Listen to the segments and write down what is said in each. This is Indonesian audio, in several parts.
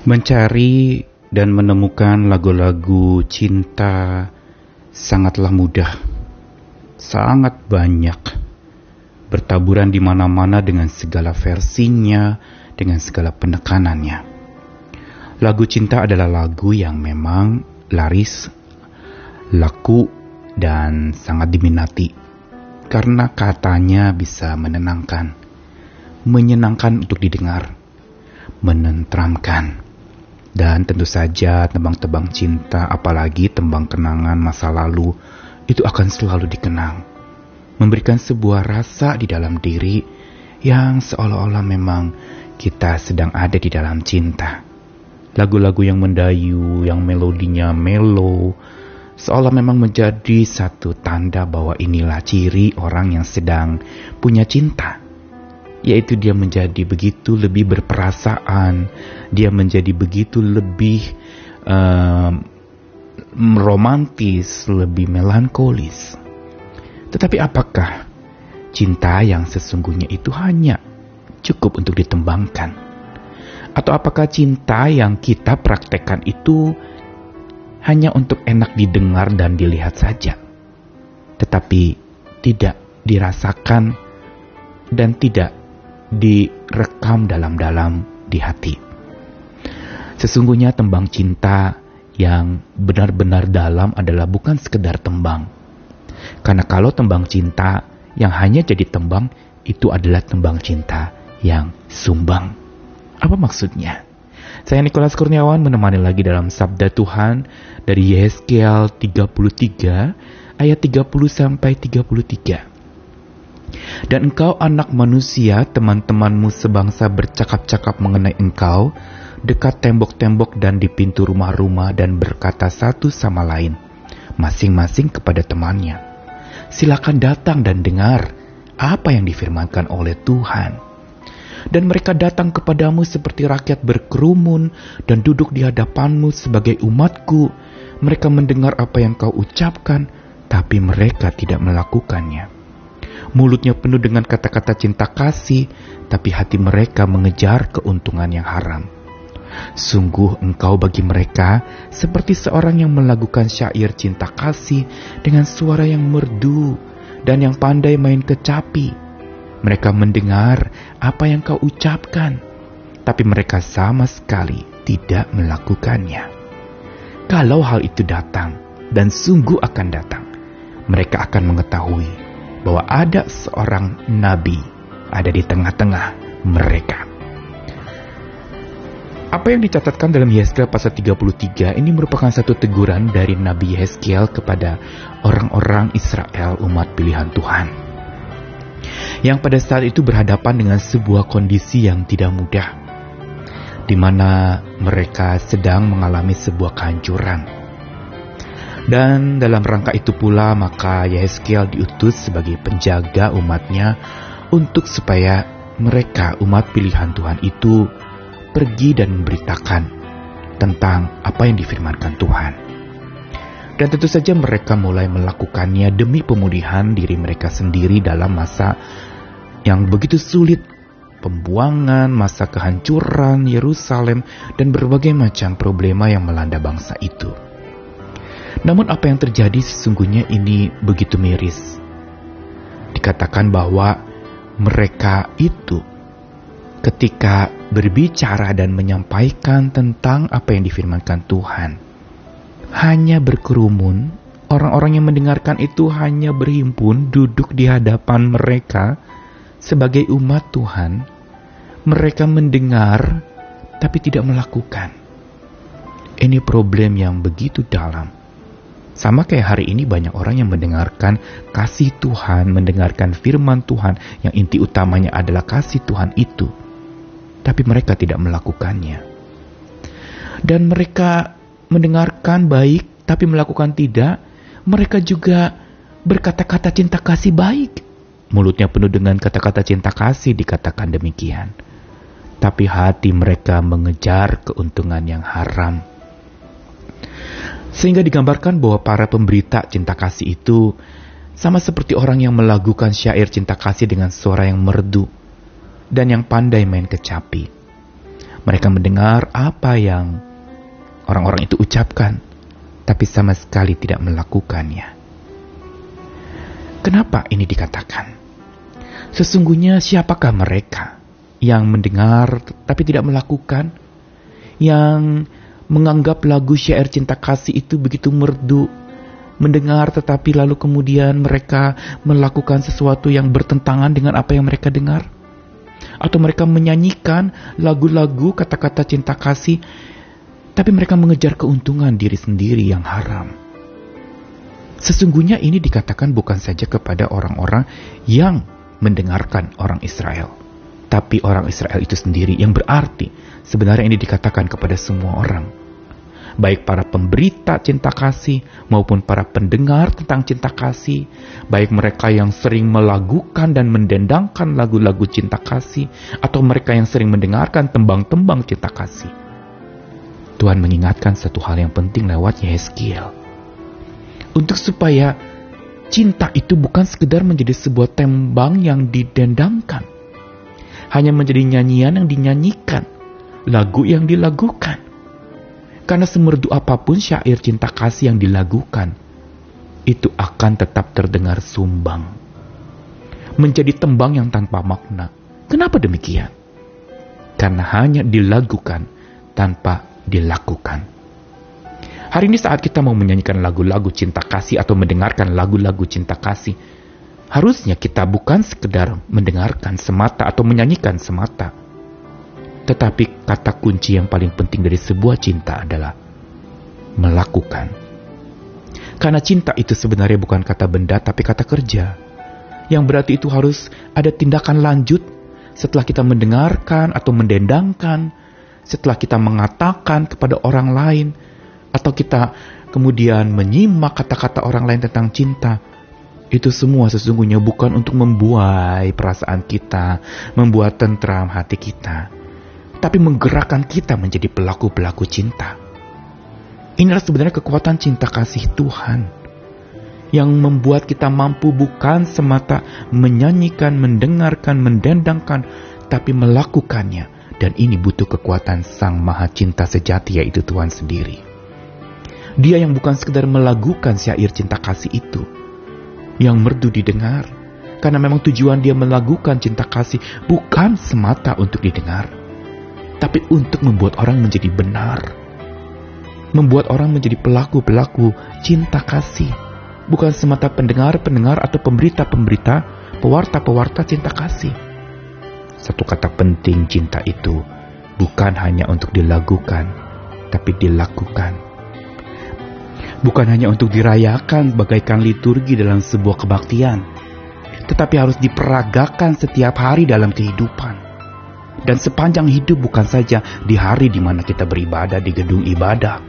Mencari dan menemukan lagu-lagu cinta sangatlah mudah. Sangat banyak. Bertaburan di mana-mana dengan segala versinya, dengan segala penekanannya. Lagu cinta adalah lagu yang memang laris, laku, dan sangat diminati. Karena katanya bisa menenangkan, menyenangkan untuk didengar, menentramkan dan tentu saja tembang-tembang cinta, apalagi tembang kenangan masa lalu, itu akan selalu dikenang. Memberikan sebuah rasa di dalam diri yang seolah-olah memang kita sedang ada di dalam cinta. Lagu-lagu yang mendayu, yang melodinya melo, seolah memang menjadi satu tanda bahwa inilah ciri orang yang sedang punya cinta yaitu dia menjadi begitu lebih berperasaan, dia menjadi begitu lebih uh, romantis, lebih melankolis. Tetapi apakah cinta yang sesungguhnya itu hanya cukup untuk ditembangkan? Atau apakah cinta yang kita praktekkan itu hanya untuk enak didengar dan dilihat saja, tetapi tidak dirasakan dan tidak direkam dalam-dalam di hati. Sesungguhnya tembang cinta yang benar-benar dalam adalah bukan sekedar tembang. Karena kalau tembang cinta yang hanya jadi tembang, itu adalah tembang cinta yang sumbang. Apa maksudnya? Saya Nikolas Kurniawan menemani lagi dalam Sabda Tuhan dari Yeskiel 33 ayat 30 sampai 33. Dan engkau anak manusia, teman-temanmu sebangsa bercakap-cakap mengenai engkau, dekat tembok-tembok dan di pintu rumah-rumah dan berkata satu sama lain, masing-masing kepada temannya. Silakan datang dan dengar apa yang difirmankan oleh Tuhan. Dan mereka datang kepadamu seperti rakyat berkerumun dan duduk di hadapanmu sebagai umatku. Mereka mendengar apa yang kau ucapkan, tapi mereka tidak melakukannya mulutnya penuh dengan kata-kata cinta kasih, tapi hati mereka mengejar keuntungan yang haram. Sungguh engkau bagi mereka seperti seorang yang melakukan syair cinta kasih dengan suara yang merdu dan yang pandai main kecapi. Mereka mendengar apa yang kau ucapkan, tapi mereka sama sekali tidak melakukannya. Kalau hal itu datang, dan sungguh akan datang, mereka akan mengetahui bahwa ada seorang nabi ada di tengah-tengah mereka. Apa yang dicatatkan dalam Yeskiel pasal 33 ini merupakan satu teguran dari Nabi Yeskiel kepada orang-orang Israel umat pilihan Tuhan. Yang pada saat itu berhadapan dengan sebuah kondisi yang tidak mudah. Di mana mereka sedang mengalami sebuah kehancuran dan dalam rangka itu pula maka Yeskel diutus sebagai penjaga umatnya untuk supaya mereka umat pilihan Tuhan itu pergi dan memberitakan tentang apa yang difirmankan Tuhan. Dan tentu saja mereka mulai melakukannya demi pemulihan diri mereka sendiri dalam masa yang begitu sulit pembuangan, masa kehancuran Yerusalem, dan berbagai macam problema yang melanda bangsa itu. Namun apa yang terjadi sesungguhnya ini begitu miris. Dikatakan bahwa mereka itu ketika berbicara dan menyampaikan tentang apa yang difirmankan Tuhan, hanya berkerumun, orang-orang yang mendengarkan itu hanya berhimpun duduk di hadapan mereka sebagai umat Tuhan. Mereka mendengar tapi tidak melakukan. Ini problem yang begitu dalam sama kayak hari ini banyak orang yang mendengarkan kasih Tuhan, mendengarkan firman Tuhan yang inti utamanya adalah kasih Tuhan itu. Tapi mereka tidak melakukannya. Dan mereka mendengarkan baik tapi melakukan tidak, mereka juga berkata-kata cinta kasih baik. Mulutnya penuh dengan kata-kata cinta kasih dikatakan demikian. Tapi hati mereka mengejar keuntungan yang haram sehingga digambarkan bahwa para pemberita cinta kasih itu sama seperti orang yang melakukan syair cinta kasih dengan suara yang merdu dan yang pandai main kecapi. Mereka mendengar apa yang orang-orang itu ucapkan, tapi sama sekali tidak melakukannya. Kenapa ini dikatakan? Sesungguhnya siapakah mereka yang mendengar tapi tidak melakukan? Yang menganggap lagu syair cinta kasih itu begitu merdu, mendengar tetapi lalu kemudian mereka melakukan sesuatu yang bertentangan dengan apa yang mereka dengar? Atau mereka menyanyikan lagu-lagu kata-kata cinta kasih tapi mereka mengejar keuntungan diri sendiri yang haram. Sesungguhnya ini dikatakan bukan saja kepada orang-orang yang mendengarkan orang Israel, tapi orang Israel itu sendiri yang berarti sebenarnya ini dikatakan kepada semua orang. Baik para pemberita cinta kasih maupun para pendengar tentang cinta kasih, baik mereka yang sering melagukan dan mendendangkan lagu-lagu cinta kasih, atau mereka yang sering mendengarkan tembang-tembang cinta kasih. Tuhan mengingatkan satu hal yang penting lewat Yeskiel untuk supaya cinta itu bukan sekedar menjadi sebuah tembang yang didendangkan. Hanya menjadi nyanyian yang dinyanyikan, lagu yang dilagukan. Karena semerdu apa pun syair cinta kasih yang dilagukan, itu akan tetap terdengar sumbang. Menjadi tembang yang tanpa makna. Kenapa demikian? Karena hanya dilagukan tanpa dilakukan. Hari ini saat kita mau menyanyikan lagu-lagu cinta kasih atau mendengarkan lagu-lagu cinta kasih, harusnya kita bukan sekedar mendengarkan semata atau menyanyikan semata. Tetapi kata kunci yang paling penting dari sebuah cinta adalah melakukan. Karena cinta itu sebenarnya bukan kata benda tapi kata kerja. Yang berarti itu harus ada tindakan lanjut setelah kita mendengarkan atau mendendangkan, setelah kita mengatakan kepada orang lain, atau kita kemudian menyimak kata-kata orang lain tentang cinta, itu semua sesungguhnya bukan untuk membuai perasaan kita, membuat tentram hati kita, tapi menggerakkan kita menjadi pelaku-pelaku cinta. Inilah sebenarnya kekuatan cinta kasih Tuhan yang membuat kita mampu bukan semata menyanyikan, mendengarkan, mendendangkan, tapi melakukannya. Dan ini butuh kekuatan Sang Maha Cinta sejati yaitu Tuhan sendiri. Dia yang bukan sekedar melagukan syair cinta kasih itu, yang merdu didengar, karena memang tujuan dia melagukan cinta kasih bukan semata untuk didengar, tapi untuk membuat orang menjadi benar, membuat orang menjadi pelaku-pelaku cinta kasih, bukan semata pendengar-pendengar atau pemberita-pemberita, pewarta-pewarta cinta kasih. Satu kata penting cinta itu bukan hanya untuk dilagukan, tapi dilakukan bukan hanya untuk dirayakan bagaikan liturgi dalam sebuah kebaktian, tetapi harus diperagakan setiap hari dalam kehidupan. Dan sepanjang hidup bukan saja di hari di mana kita beribadah di gedung ibadah,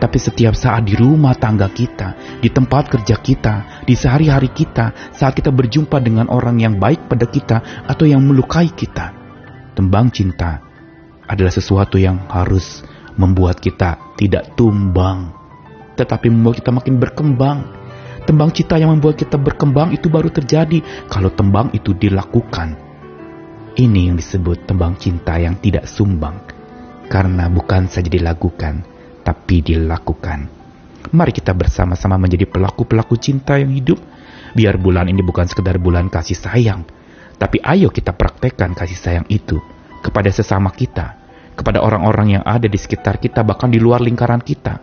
tapi setiap saat di rumah tangga kita, di tempat kerja kita, di sehari-hari kita, saat kita berjumpa dengan orang yang baik pada kita atau yang melukai kita. Tembang cinta adalah sesuatu yang harus membuat kita tidak tumbang tetapi membuat kita makin berkembang. Tembang cita yang membuat kita berkembang itu baru terjadi kalau tembang itu dilakukan. Ini yang disebut tembang cinta yang tidak sumbang, karena bukan saja dilakukan, tapi dilakukan. Mari kita bersama-sama menjadi pelaku-pelaku cinta yang hidup, biar bulan ini bukan sekedar bulan kasih sayang, tapi ayo kita praktekkan kasih sayang itu kepada sesama kita, kepada orang-orang yang ada di sekitar kita, bahkan di luar lingkaran kita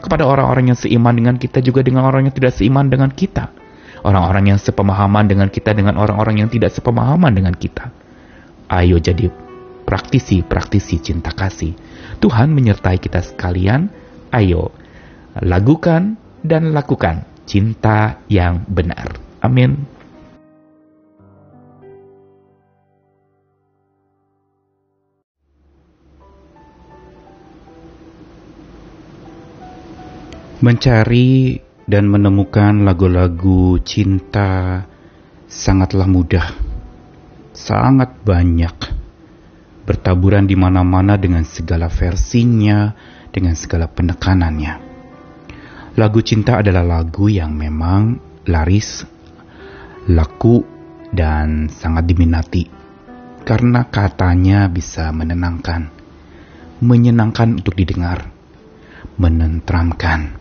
kepada orang-orang yang seiman dengan kita juga dengan orang yang tidak seiman dengan kita. Orang-orang yang sepemahaman dengan kita dengan orang-orang yang tidak sepemahaman dengan kita. Ayo jadi praktisi-praktisi cinta kasih. Tuhan menyertai kita sekalian. Ayo lakukan dan lakukan cinta yang benar. Amin. Mencari dan menemukan lagu-lagu cinta sangatlah mudah, sangat banyak, bertaburan di mana-mana dengan segala versinya, dengan segala penekanannya. Lagu cinta adalah lagu yang memang laris, laku, dan sangat diminati karena katanya bisa menenangkan, menyenangkan untuk didengar, menentramkan.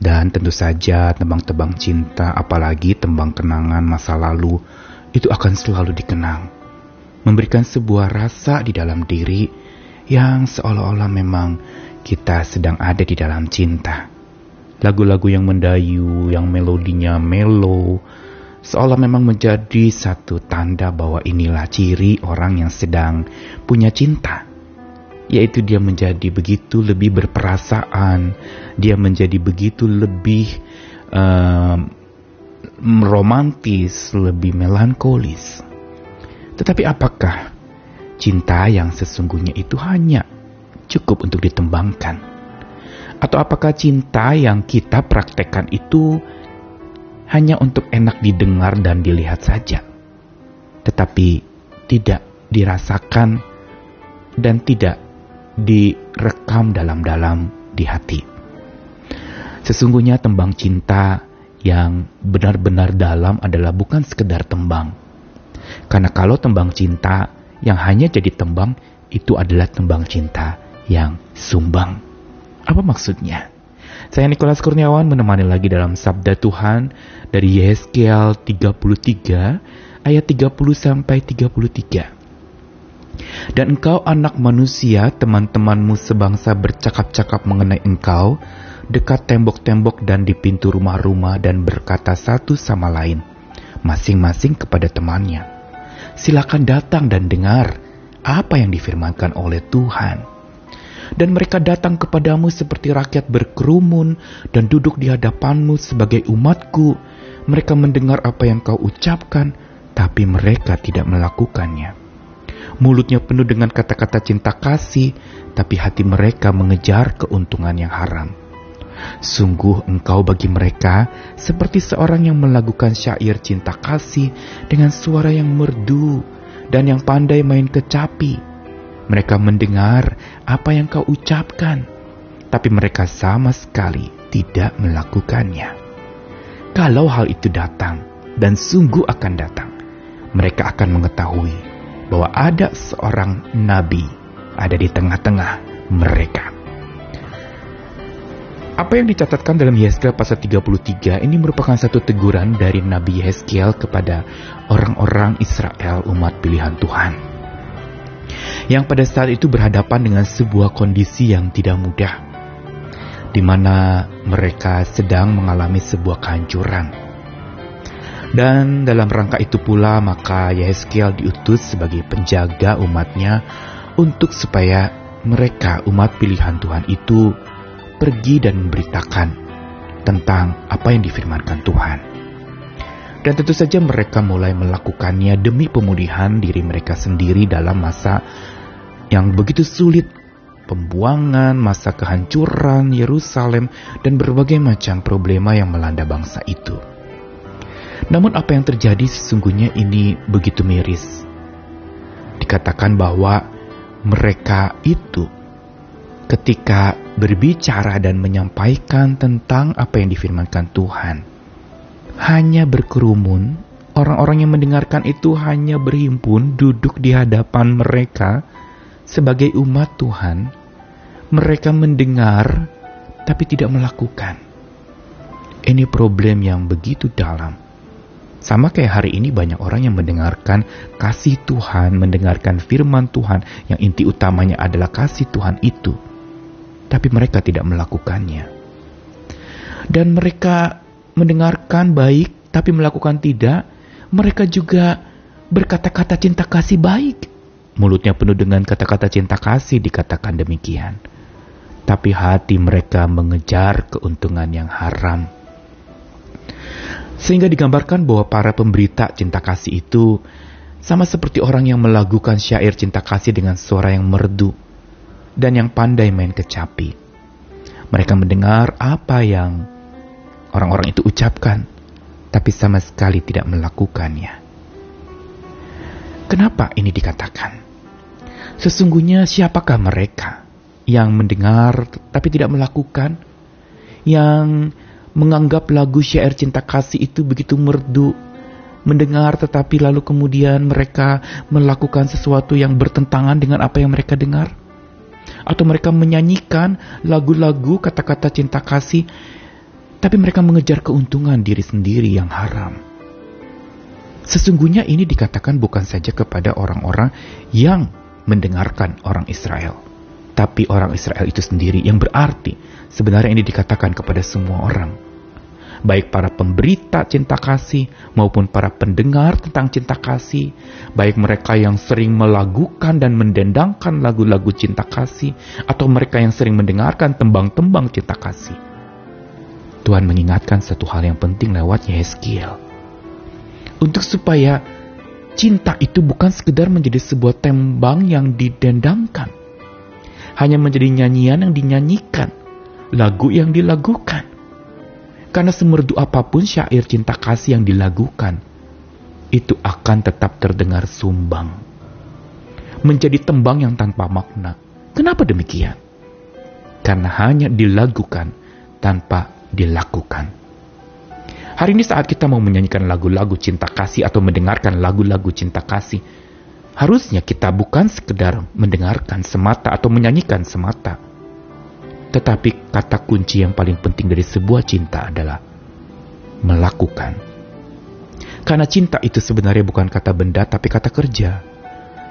Dan tentu saja tembang-tembang cinta, apalagi tembang kenangan masa lalu, itu akan selalu dikenang. Memberikan sebuah rasa di dalam diri yang seolah-olah memang kita sedang ada di dalam cinta. Lagu-lagu yang mendayu, yang melodinya melo, seolah memang menjadi satu tanda bahwa inilah ciri orang yang sedang punya cinta yaitu dia menjadi begitu lebih berperasaan, dia menjadi begitu lebih uh, romantis, lebih melankolis. Tetapi apakah cinta yang sesungguhnya itu hanya cukup untuk ditembangkan? Atau apakah cinta yang kita praktekkan itu hanya untuk enak didengar dan dilihat saja, tetapi tidak dirasakan dan tidak direkam dalam-dalam di hati. Sesungguhnya tembang cinta yang benar-benar dalam adalah bukan sekedar tembang. Karena kalau tembang cinta yang hanya jadi tembang itu adalah tembang cinta yang sumbang. Apa maksudnya? Saya Nikolas Kurniawan menemani lagi dalam Sabda Tuhan dari Yeskiel 33 ayat 30 sampai 33. Dan engkau anak manusia, teman-temanmu sebangsa bercakap-cakap mengenai engkau, dekat tembok-tembok dan di pintu rumah-rumah dan berkata satu sama lain, masing-masing kepada temannya. Silakan datang dan dengar apa yang difirmankan oleh Tuhan. Dan mereka datang kepadamu seperti rakyat berkerumun dan duduk di hadapanmu sebagai umatku. Mereka mendengar apa yang kau ucapkan, tapi mereka tidak melakukannya mulutnya penuh dengan kata-kata cinta kasih, tapi hati mereka mengejar keuntungan yang haram. Sungguh engkau bagi mereka seperti seorang yang melakukan syair cinta kasih dengan suara yang merdu dan yang pandai main kecapi. Mereka mendengar apa yang kau ucapkan, tapi mereka sama sekali tidak melakukannya. Kalau hal itu datang, dan sungguh akan datang, mereka akan mengetahui bahwa ada seorang nabi ada di tengah-tengah mereka. Apa yang dicatatkan dalam Yeskel pasal 33 ini merupakan satu teguran dari Nabi Yeskel kepada orang-orang Israel umat pilihan Tuhan. Yang pada saat itu berhadapan dengan sebuah kondisi yang tidak mudah, di mana mereka sedang mengalami sebuah kehancuran dan dalam rangka itu pula maka Yeskel diutus sebagai penjaga umatnya untuk supaya mereka umat pilihan Tuhan itu pergi dan memberitakan tentang apa yang difirmankan Tuhan. Dan tentu saja mereka mulai melakukannya demi pemulihan diri mereka sendiri dalam masa yang begitu sulit pembuangan, masa kehancuran Yerusalem, dan berbagai macam problema yang melanda bangsa itu. Namun apa yang terjadi sesungguhnya ini begitu miris. Dikatakan bahwa mereka itu ketika berbicara dan menyampaikan tentang apa yang difirmankan Tuhan, hanya berkerumun, orang-orang yang mendengarkan itu hanya berhimpun duduk di hadapan mereka sebagai umat Tuhan. Mereka mendengar tapi tidak melakukan. Ini problem yang begitu dalam sama kayak hari ini banyak orang yang mendengarkan kasih Tuhan, mendengarkan firman Tuhan yang inti utamanya adalah kasih Tuhan itu. Tapi mereka tidak melakukannya. Dan mereka mendengarkan baik tapi melakukan tidak, mereka juga berkata-kata cinta kasih baik. Mulutnya penuh dengan kata-kata cinta kasih dikatakan demikian. Tapi hati mereka mengejar keuntungan yang haram sehingga digambarkan bahwa para pemberita cinta kasih itu sama seperti orang yang melakukan syair cinta kasih dengan suara yang merdu dan yang pandai main kecapi. Mereka mendengar apa yang orang-orang itu ucapkan, tapi sama sekali tidak melakukannya. Kenapa ini dikatakan? Sesungguhnya siapakah mereka yang mendengar tapi tidak melakukan? Yang menganggap lagu syair cinta kasih itu begitu merdu, mendengar tetapi lalu kemudian mereka melakukan sesuatu yang bertentangan dengan apa yang mereka dengar. Atau mereka menyanyikan lagu-lagu kata-kata cinta kasih, tapi mereka mengejar keuntungan diri sendiri yang haram. Sesungguhnya ini dikatakan bukan saja kepada orang-orang yang mendengarkan orang Israel, tapi orang Israel itu sendiri yang berarti sebenarnya ini dikatakan kepada semua orang baik para pemberita cinta kasih maupun para pendengar tentang cinta kasih, baik mereka yang sering melagukan dan mendendangkan lagu-lagu cinta kasih, atau mereka yang sering mendengarkan tembang-tembang cinta kasih. Tuhan mengingatkan satu hal yang penting lewat Yeskiel. Untuk supaya cinta itu bukan sekedar menjadi sebuah tembang yang didendangkan, hanya menjadi nyanyian yang dinyanyikan, lagu yang dilagukan karena semerdu apa pun syair cinta kasih yang dilagukan, itu akan tetap terdengar sumbang. Menjadi tembang yang tanpa makna. Kenapa demikian? Karena hanya dilagukan tanpa dilakukan. Hari ini saat kita mau menyanyikan lagu-lagu cinta kasih atau mendengarkan lagu-lagu cinta kasih, harusnya kita bukan sekedar mendengarkan semata atau menyanyikan semata, tetapi kata kunci yang paling penting dari sebuah cinta adalah melakukan. Karena cinta itu sebenarnya bukan kata benda tapi kata kerja.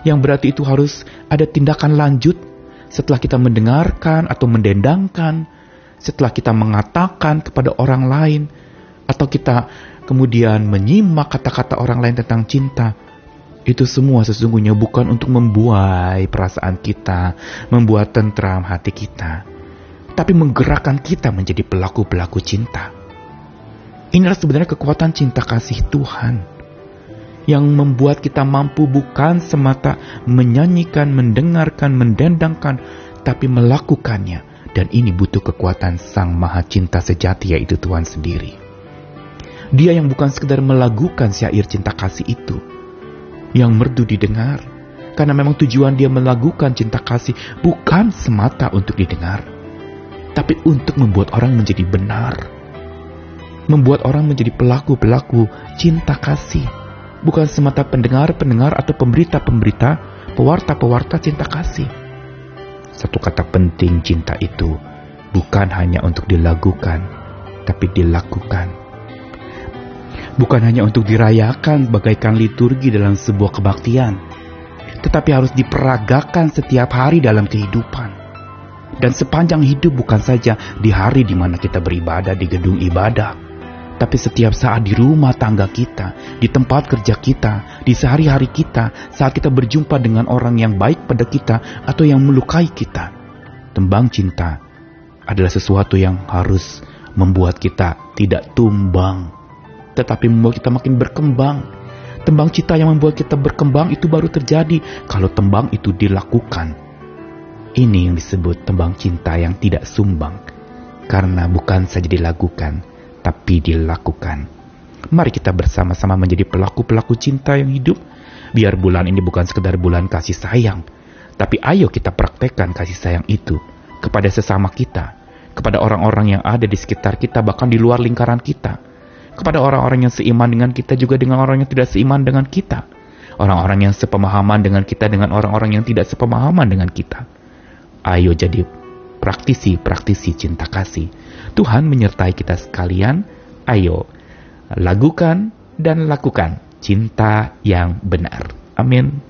Yang berarti itu harus ada tindakan lanjut setelah kita mendengarkan atau mendendangkan, setelah kita mengatakan kepada orang lain, atau kita kemudian menyimak kata-kata orang lain tentang cinta. Itu semua sesungguhnya bukan untuk membuai perasaan kita, membuat tentram hati kita tapi menggerakkan kita menjadi pelaku-pelaku cinta. Inilah sebenarnya kekuatan cinta kasih Tuhan yang membuat kita mampu bukan semata menyanyikan, mendengarkan, mendendangkan, tapi melakukannya. Dan ini butuh kekuatan Sang Maha Cinta sejati yaitu Tuhan sendiri. Dia yang bukan sekedar melagukan syair cinta kasih itu, yang merdu didengar, karena memang tujuan dia melagukan cinta kasih bukan semata untuk didengar, tapi untuk membuat orang menjadi benar. Membuat orang menjadi pelaku-pelaku cinta kasih. Bukan semata pendengar-pendengar atau pemberita-pemberita, pewarta-pewarta cinta kasih. Satu kata penting cinta itu bukan hanya untuk dilakukan, tapi dilakukan. Bukan hanya untuk dirayakan bagaikan liturgi dalam sebuah kebaktian, tetapi harus diperagakan setiap hari dalam kehidupan dan sepanjang hidup bukan saja di hari di mana kita beribadah di gedung ibadah, tapi setiap saat di rumah tangga kita, di tempat kerja kita, di sehari-hari kita, saat kita berjumpa dengan orang yang baik pada kita atau yang melukai kita. Tembang cinta adalah sesuatu yang harus membuat kita tidak tumbang, tetapi membuat kita makin berkembang. Tembang cinta yang membuat kita berkembang itu baru terjadi kalau tembang itu dilakukan ini yang disebut tembang cinta yang tidak sumbang, karena bukan saja dilakukan, tapi dilakukan. Mari kita bersama-sama menjadi pelaku-pelaku cinta yang hidup, biar bulan ini bukan sekedar bulan kasih sayang, tapi ayo kita praktekkan kasih sayang itu kepada sesama kita, kepada orang-orang yang ada di sekitar kita, bahkan di luar lingkaran kita, kepada orang-orang yang seiman dengan kita juga dengan orang yang tidak seiman dengan kita, orang-orang yang sepemahaman dengan kita dengan orang-orang yang tidak sepemahaman dengan kita Ayo jadi praktisi-praktisi cinta kasih. Tuhan menyertai kita sekalian. Ayo lakukan dan lakukan cinta yang benar. Amin.